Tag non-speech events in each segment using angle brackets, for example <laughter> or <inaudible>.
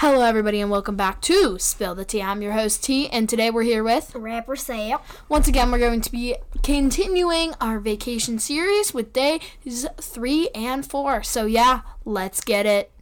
Hello, everybody, and welcome back to Spill the Tea. I'm your host, T, and today we're here with. Rapper Sale. Once again, we're going to be continuing our vacation series with days three and four. So, yeah, let's get it.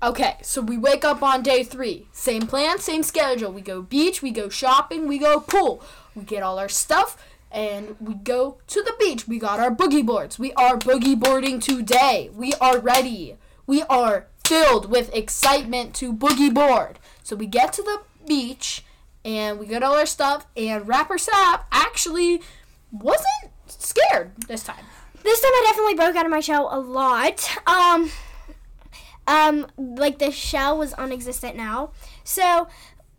Okay, so we wake up on day three. Same plan, same schedule. We go beach, we go shopping, we go pool. We get all our stuff and we go to the beach. We got our boogie boards. We are boogie boarding today. We are ready. We are filled with excitement to boogie board. So we get to the beach and we get all our stuff and Rapper Sapp actually wasn't scared this time. This time I definitely broke out of my shell a lot. Um, um, like the shell was unexistent now. So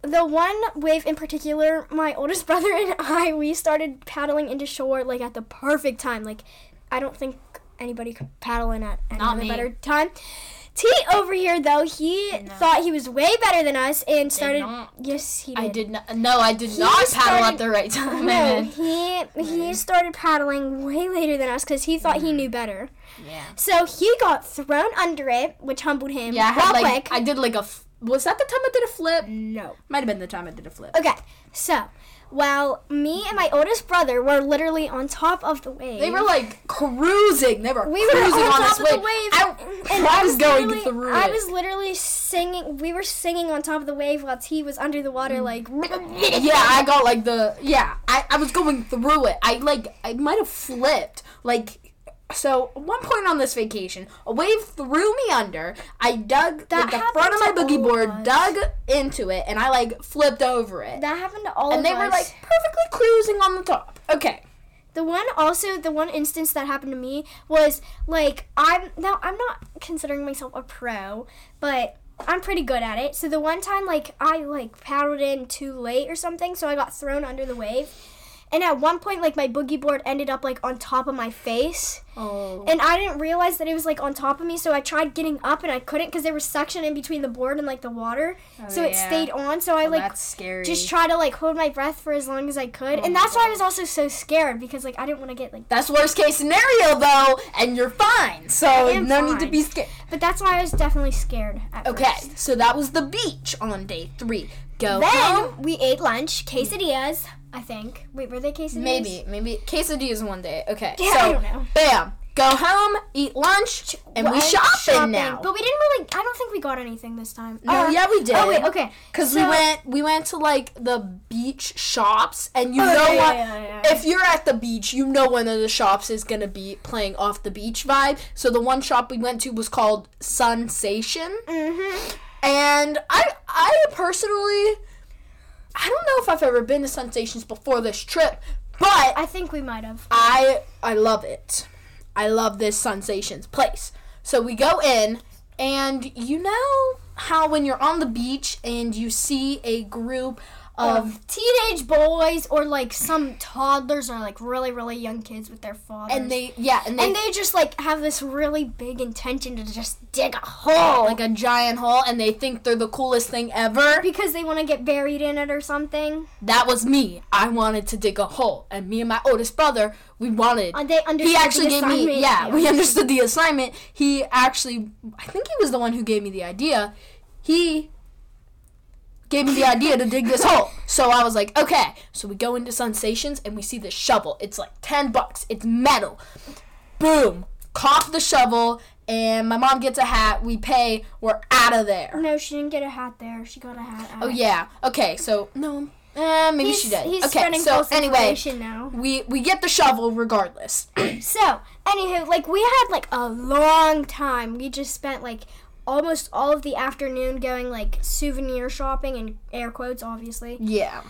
the one wave in particular, my oldest <laughs> brother and I, we started paddling into shore like at the perfect time. Like I don't think anybody could paddle in at any Not other me. better time. T over here though, he thought he was way better than us and started. Yes, he did. I did not. No, I did not paddle started- at the right time. <laughs> No, he he started paddling way later than us because he thought he knew mm. better. Yeah. So he got thrown under it, which humbled him Yeah, I real had like quick. I did like a. F- was that the time I did a flip? no. Might have been the time I did a flip. Okay, so while me and my oldest brother were literally on top of the wave, They were like cruising. They were we were cruising on, on, top this of wave. the wave, I, and I was going literally- through I it. was literally singing. We were singing on top of the wave while T was under the water, like yeah, I got like the yeah. I, I was going through it. I like I might have flipped like. So one point on this vacation, a wave threw me under. I dug That the front of my boogie board, us. dug into it, and I like flipped over it. that happened to all and of they us. were like perfectly cruising on the top. Okay. The one also the one instance that happened to me was like I'm now I'm not considering myself a pro, but I'm pretty good at it. So the one time like I like paddled in too late or something, so I got thrown under the wave. And at one point like my boogie board ended up like on top of my face. Oh. And I didn't realize that it was like on top of me, so I tried getting up and I couldn't because there was suction in between the board and like the water. Oh, so it stayed on. So I like that's scary. just try to like hold my breath for as long as I could. Oh and that's why I was also so scared because like I didn't want to get like That's worst case scenario though, and you're fine. So no need to be scared. But that's why I was definitely scared at Okay, first. so that was the beach on day three. Go home. Then we ate lunch, quesadillas, I think. Wait, were they quesadillas? Maybe, maybe quesadillas one day. Okay, Yeah, so I don't know. bam, go home, eat lunch, and we Went shopping, now. But we didn't really I don't think we got anything this time. no, Uh, yeah, we did. Oh wait, okay. Cause we went, we went to like the beach shops, and you Oh, know yeah, what? yeah, yeah, yeah. If you're at the beach, you know one of the shops is gonna be playing off the beach vibe. So the one shop we went to was called Sensation. Mhm. And I I personally I don't know if I've ever been to Sensations before this trip, but I think we might have. I I love it. I love this Sensations place. So we go in and you know how when you're on the beach and you see a group of Of teenage boys or like some toddlers or like really really young kids with their fathers. and they yeah, and they, and they just like have this really big intention to just dig a hole like a giant hole and they think they're the coolest thing ever. because they want to get buried in it or something. That was me. I wanted to dig a hole and me and my oldest brother, we wanted And they understood he actually the gave me assignment. yeah we understood the assignment he actually i think he was the one who gave me the idea he gave me the idea to dig this hole. So i was like okay. So we go into sensations and we see this shovel. It's like 10 bucks. It's metal. Boom. Cough the shovel and my mom gets a hat. We pay. We're out of there. No, she didn't get a hat there. She got a hat. At. oh yeah. Okay so no. Eh, maybe He's, she did. he's okay so anyway now. we we get the shovel regardless. <clears throat> So, anywho, like we had like a long time. We just spent like almost all of the afternoon going like souvenir shopping and air quotes, obviously. Yeah.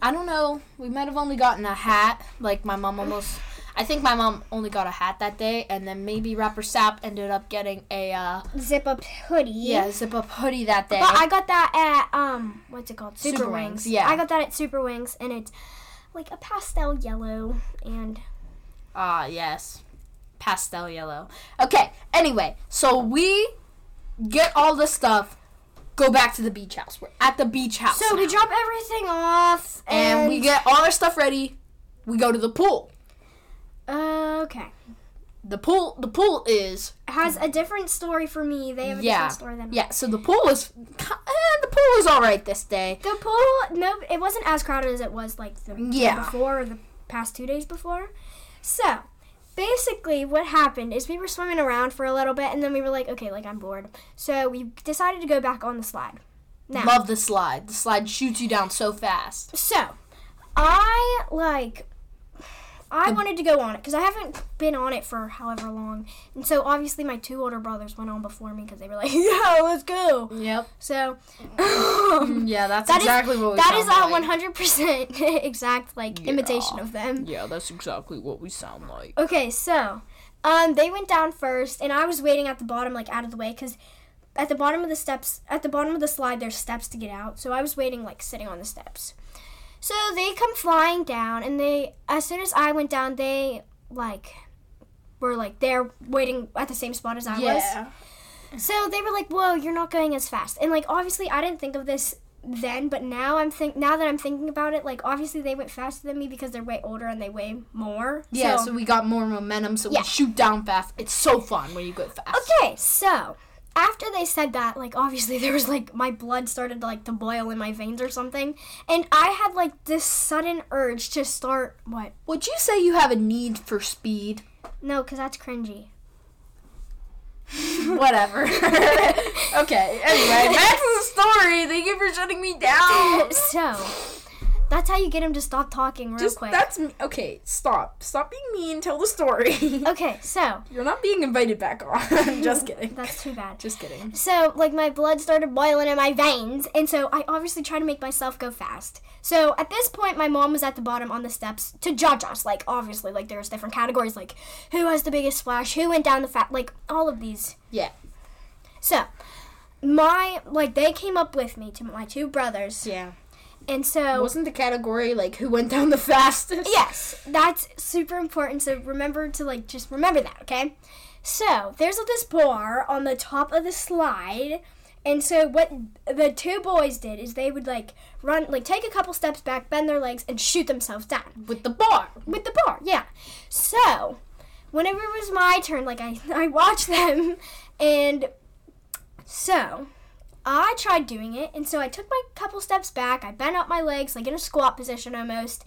I don't know. We might have only gotten a hat. Like my mom almost. I think my mom only got a hat that day, and then maybe Rapper Sapp ended up getting a uh, Zip up hoodie. yeah zip up hoodie that day. But I got that at um what's it called? Super, Super Wings. Wings, yeah. I got that at Super Wings and it's like a pastel yellow and Ah yes, pastel yellow. Okay. Anyway, so we get all the stuff. go back to the beach house. We're at the beach house. So we drop everything off, and, and, we get all our stuff ready. We go to the pool. Uh, okay. The pool. The pool is Has a different story for me. They have a yeah different story than me. yeah. So the pool is eh, the pool is all right this day. The pool, no, it wasn't as crowded as it was like the day Yeah. before or the past two days before. So, basically, what happened is we were swimming around for a little bit, and then we were like, okay, like I'm bored, so we decided to go back on the slide. Now, Love the slide. The slide shoots you down so fast. so I like. I wanted to go on it because I haven't been on it for however long, and so obviously my two older brothers went on before me because they were like, <laughs> "Yeah, let's go." Yep. So, <laughs> Yeah, that's That is- exactly what we That is sound a like. one hundred percent <laughs> exact like Yeah. imitation of them. Yeah, that's exactly what we sound like. Okay, so um, they went down first, and I was waiting at the bottom, like out of the way, because at the bottom of the steps, at the bottom of the slide, there's steps to get out. So I was waiting, like sitting on the steps. So they come flying down, and they, as soon as I went down, they like were like there waiting at the same spot as I was. Yeah. So they were like, "Whoa, you're not going as fast." And like obviously I didn't think of this then, but now I'm think now that I'm thinking about it, like obviously they went faster than me because they're way older and they weigh more. Yeah, So, so we got more momentum, so Yeah. we shoot down fast. It's so fun when you go fast. okay, so after they said that, like obviously <laughs> there was like my blood started like to boil in my veins or something, and I had like this sudden urge to start what? Would you say you have a need for speed? No, because that's cringy. <laughs> Whatever. <laughs> okay, anyway, back to the story. Thank you for shutting me down. so that's how you get him to stop talking real Just quick. that's. Okay, stop. Stop being mean. Tell the story. <laughs> Okay, so You're not being invited back on. <laughs> Just <laughs> kidding. that's too bad. Just kidding. So, like, my blood started boiling in my veins, and so I obviously tried to make myself go fast. So, at this point, my mom was at the bottom on the steps to judge us. Like, obviously, like, there's different categories, like, who has the biggest splash, who went down the fat, like, all of these. Yeah. So, my, like, they came up with me to my two brothers, Yeah. And so. Wasn't the category like who went down the fastest? Yes, that's super important. So remember to like just remember that, okay? So there's this bar on the top of the slide, and so what the two boys did is they would like run, like take a couple steps back, bend their legs, and shoot themselves down With the bar. with the bar. Yeah. So whenever it was my turn, like I <laughs> I watched them, and so I tried doing it, and so I took my couple steps back. I bent up my legs, like in a squat position almost.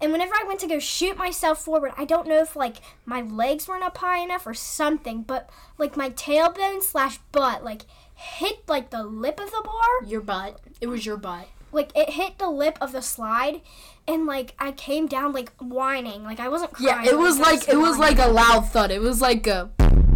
And whenever I went to go shoot myself forward, I don't know if like my legs weren't up high enough or something, but like my tailbone slash butt like hit like the lip of the bar. Your butt. It was your butt. Like it hit the lip of the slide, and like I came down like whining. Like I wasn't Yeah, crying. it was I like it was like a loud thud. It was like a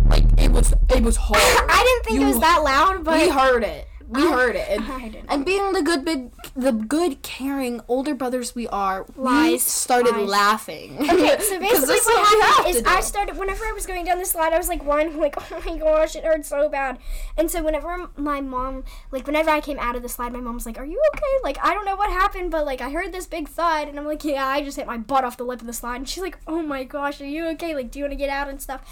like it was it was <laughs> hard. I didn't think it was that loud, but we heard it. We I- heard it. And, I didn't. and being the good big the good caring older brothers we are, we started Lies. laughing. Okay, so <laughs> basically this what happened is I started whenever I was going down the slide, I was like one, like, <laughs> oh my gosh, it hurt so bad. And so whenever my mom, like whenever I came out of the slide, my mom was like, are you okay? Like I don't know what happened, but like I heard this big thud, and I'm like, yeah, I just hit my butt off the lip of the slide. And she's like, oh my gosh, are you okay? Like, do you want to get out and stuff?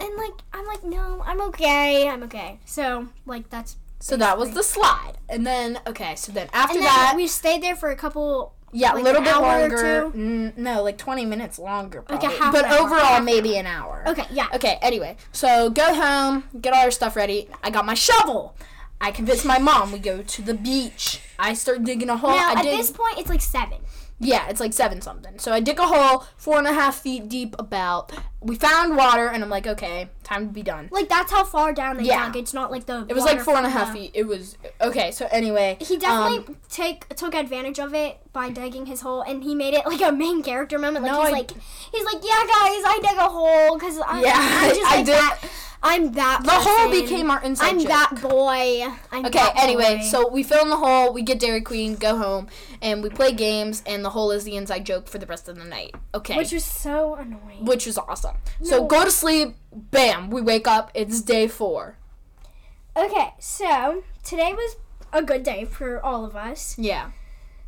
And like I'm like, no, I'm okay, I'm okay. So like that's So that was the slide. And then okay, so then after then that we stayed there for a couple. yeah, a like, little bit longer. Mm, no, like 20 minutes longer Like a half but an hour. overall maybe an hour. Okay, yeah. Okay, anyway, so go home, get all your stuff ready. I got my shovel. I convinced my mom. We go to the beach. I start digging a hole. Now I at dig. this point, it's like seven. Yeah, it's like seven something. So I dig a hole, four and a half feet deep. About. We found water, and I'm like, okay, time to be done. Like that's how far down they Yeah. dug. It's not like the. It was like four and a half feet. It was okay. So anyway, He um, definitely take took advantage of it by digging his hole, and he made it like a main character moment. Like No, he's I- like, he's like, yeah, guys, I dug a hole because I'm, Yeah, I'm just <laughs> I like did. that. I'm that. Boy. The hole person. became our inside I'm joke. that boy. I'm Okay, that anyway, boy. so we fill in the hole, we get Dairy Queen, go home, and we play games, and the hole is the inside joke for the rest of the night. Okay. which was so annoying. which was awesome. So go to sleep, bam, we wake up, it's day four. Okay, so today was a good day for all of us. Yeah.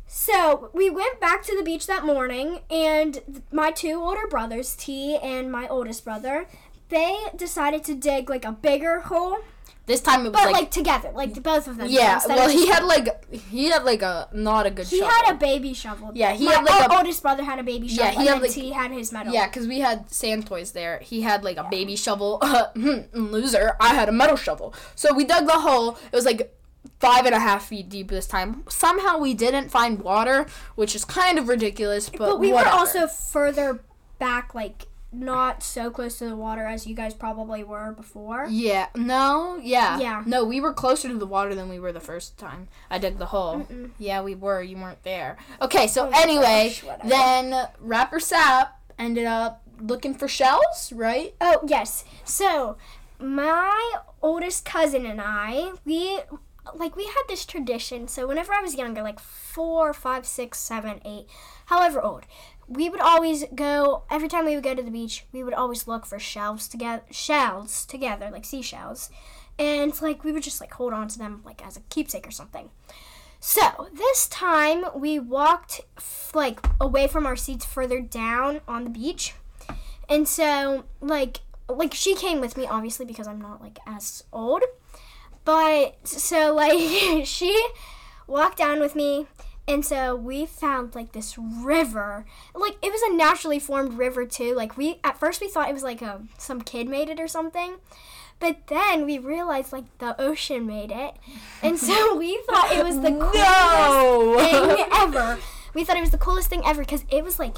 So we went back to the beach that morning, and my two older brothers, T and my oldest brother, they decided to dig like a bigger hole. This time it was But like, like, together, like the both of them. yeah. Well, he had like he had like a not a good. Shovel. He shovel. had a baby shovel. Yeah, he My had, like, o- a- oldest brother had a baby shovel. Yeah, he had, like- T had his metal. Yeah, because we had sand toys there. He had like a baby shovel. <laughs> Hmm, loser. I had a metal shovel. So we dug the hole. It was like five and a half feet deep this time. Somehow we didn't find water, which is kind of ridiculous. But, But we whatever. were also further back, like not so close to the water as you guys probably were before. Yeah. No. Yeah. Yeah. No, we were closer to the water than we were the first time I dug the hole. Mm-mm. Yeah, we were. You weren't there. Okay. So Oh anyway, gosh, then Rapper Sapp ended up looking for shells, right? Oh yes. So my oldest cousin and I, we like we had this tradition. So whenever I was younger, like four, five, six, seven, eight, however old, we would always go. Every time we would go to the beach, we would always look for shells together, shells together, like seashells, and like we would just like hold on to them like as a keepsake or something. So this time we walked f- like away from our seats further down on the beach. And so, like, like she came with me, obviously, because I'm not like as old. But so, like, <laughs> she walked down with me, and so we found like this river. Like, it was a naturally formed river too. Like, we at first we thought it was like a some kid made it or something. But then we realized like the ocean made it, and so <laughs> we thought it was the coolest No. thing <laughs> ever. We thought it was the coolest thing ever because it was like,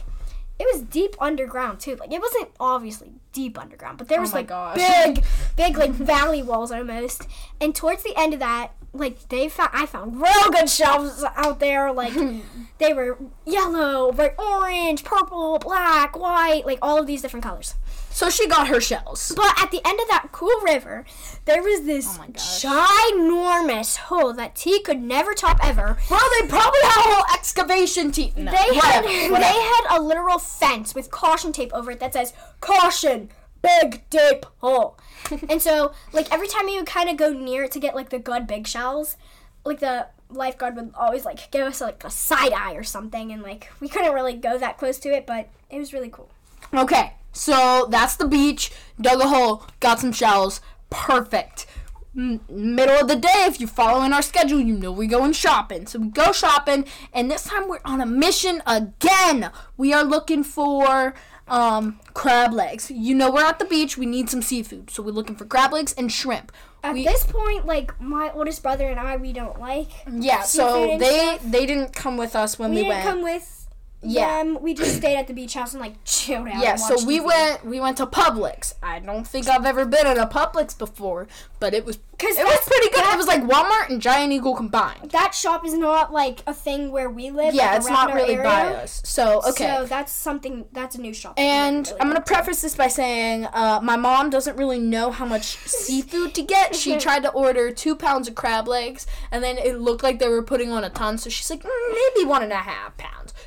it was deep underground too. Like it wasn't obviously deep underground, but there Oh was my like gosh. big, big like <laughs> valley walls almost. And towards the end of that, like they found, I found real good shelves out there. Like <laughs> they were yellow, like orange, purple, black, white, like all of these different colors. So she got her shells. But at the end of that cool river, there was this Oh ginormous hole that T could never top ever. Well, they probably had a whole excavation team. No, they had whatever, whatever. they had a literal fence with caution tape over it that says caution big deep hole <laughs> and so like every time you would kind of go near it to get like the good big shells like the lifeguard would always like give us like a side eye or something and like we couldn't really go that close to it but it was really cool Okay, so that's the beach. Dug a hole, got some shells. Perfect. M- middle of the day, if you're following our schedule, you know we're going shopping. So we go shopping, and this time we're on a mission again. We are looking for um, crab legs. You know we're at the beach. We need some seafood, so we're looking for crab legs and shrimp. at We- this point like my oldest brother and i we don't like Yeah, so they stuff. they didn't come with us when we we, didn't went. come with Yeah. them we just stayed at the beach house and like chilled out Yeah, so we TV. went we went to Publix. I don't think I've ever been in a Publix before, but it was 'Cause it was pretty good. that- It was like Walmart and Giant Eagle combined. that shop is not like a thing where we live. Yeah, like, it's not really by us. So okay. So that's something. That's a new shop. and Really I'm gonna preface this by saying uh, my mom doesn't really know how much seafood to get. She <laughs> tried to order two pounds of crab legs, and then it looked like they were putting on a ton. So she's like, "Mm, maybe one and a half pounds.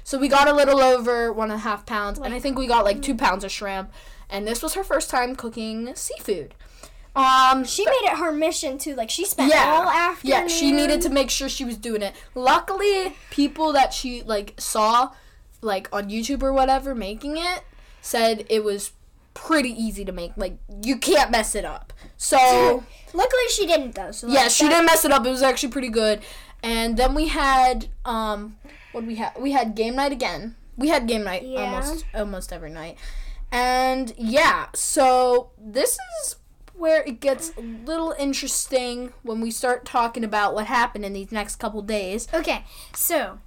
So we got a little over one and a half pounds, and I think we got like two pounds of shrimp. And this was her first time cooking seafood. Um, She made it her mission to like she spent yeah, all afternoon. yeah. She needed to make sure she was doing it. Luckily, people that she like saw, like on YouTube or whatever, making it, said it was pretty easy to make. Like you can't mess it up. So <laughs> Luckily, she didn't though. So like, yeah, she that- didn't mess it up. It was actually pretty good. And then we had um, what we had? We had game night again. We had game night Yeah. almost almost every night. And yeah, so this is where it gets a little interesting when we start talking about what happened in these next couple days. Okay, so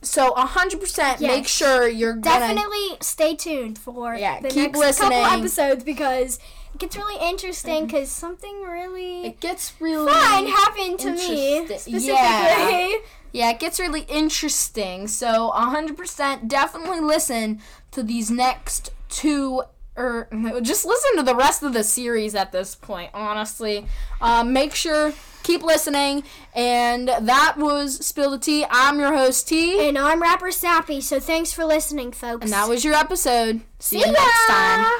So 100% make sure you're gonna definitely stay tuned for Yeah, the keep next listening. couple episodes because gets really interesting because something really it gets really fun happened to me specifically. Yeah. Yeah, it gets really interesting. So 100% definitely listen to these next two or no, <laughs> just listen to the rest of the series at this point, honestly. Um, make sure keep listening and that was Spill the Tea. I'm your host T And I'm Rapper Sappy, so thanks for listening, folks. and that was your episode. See, See you next time. ya!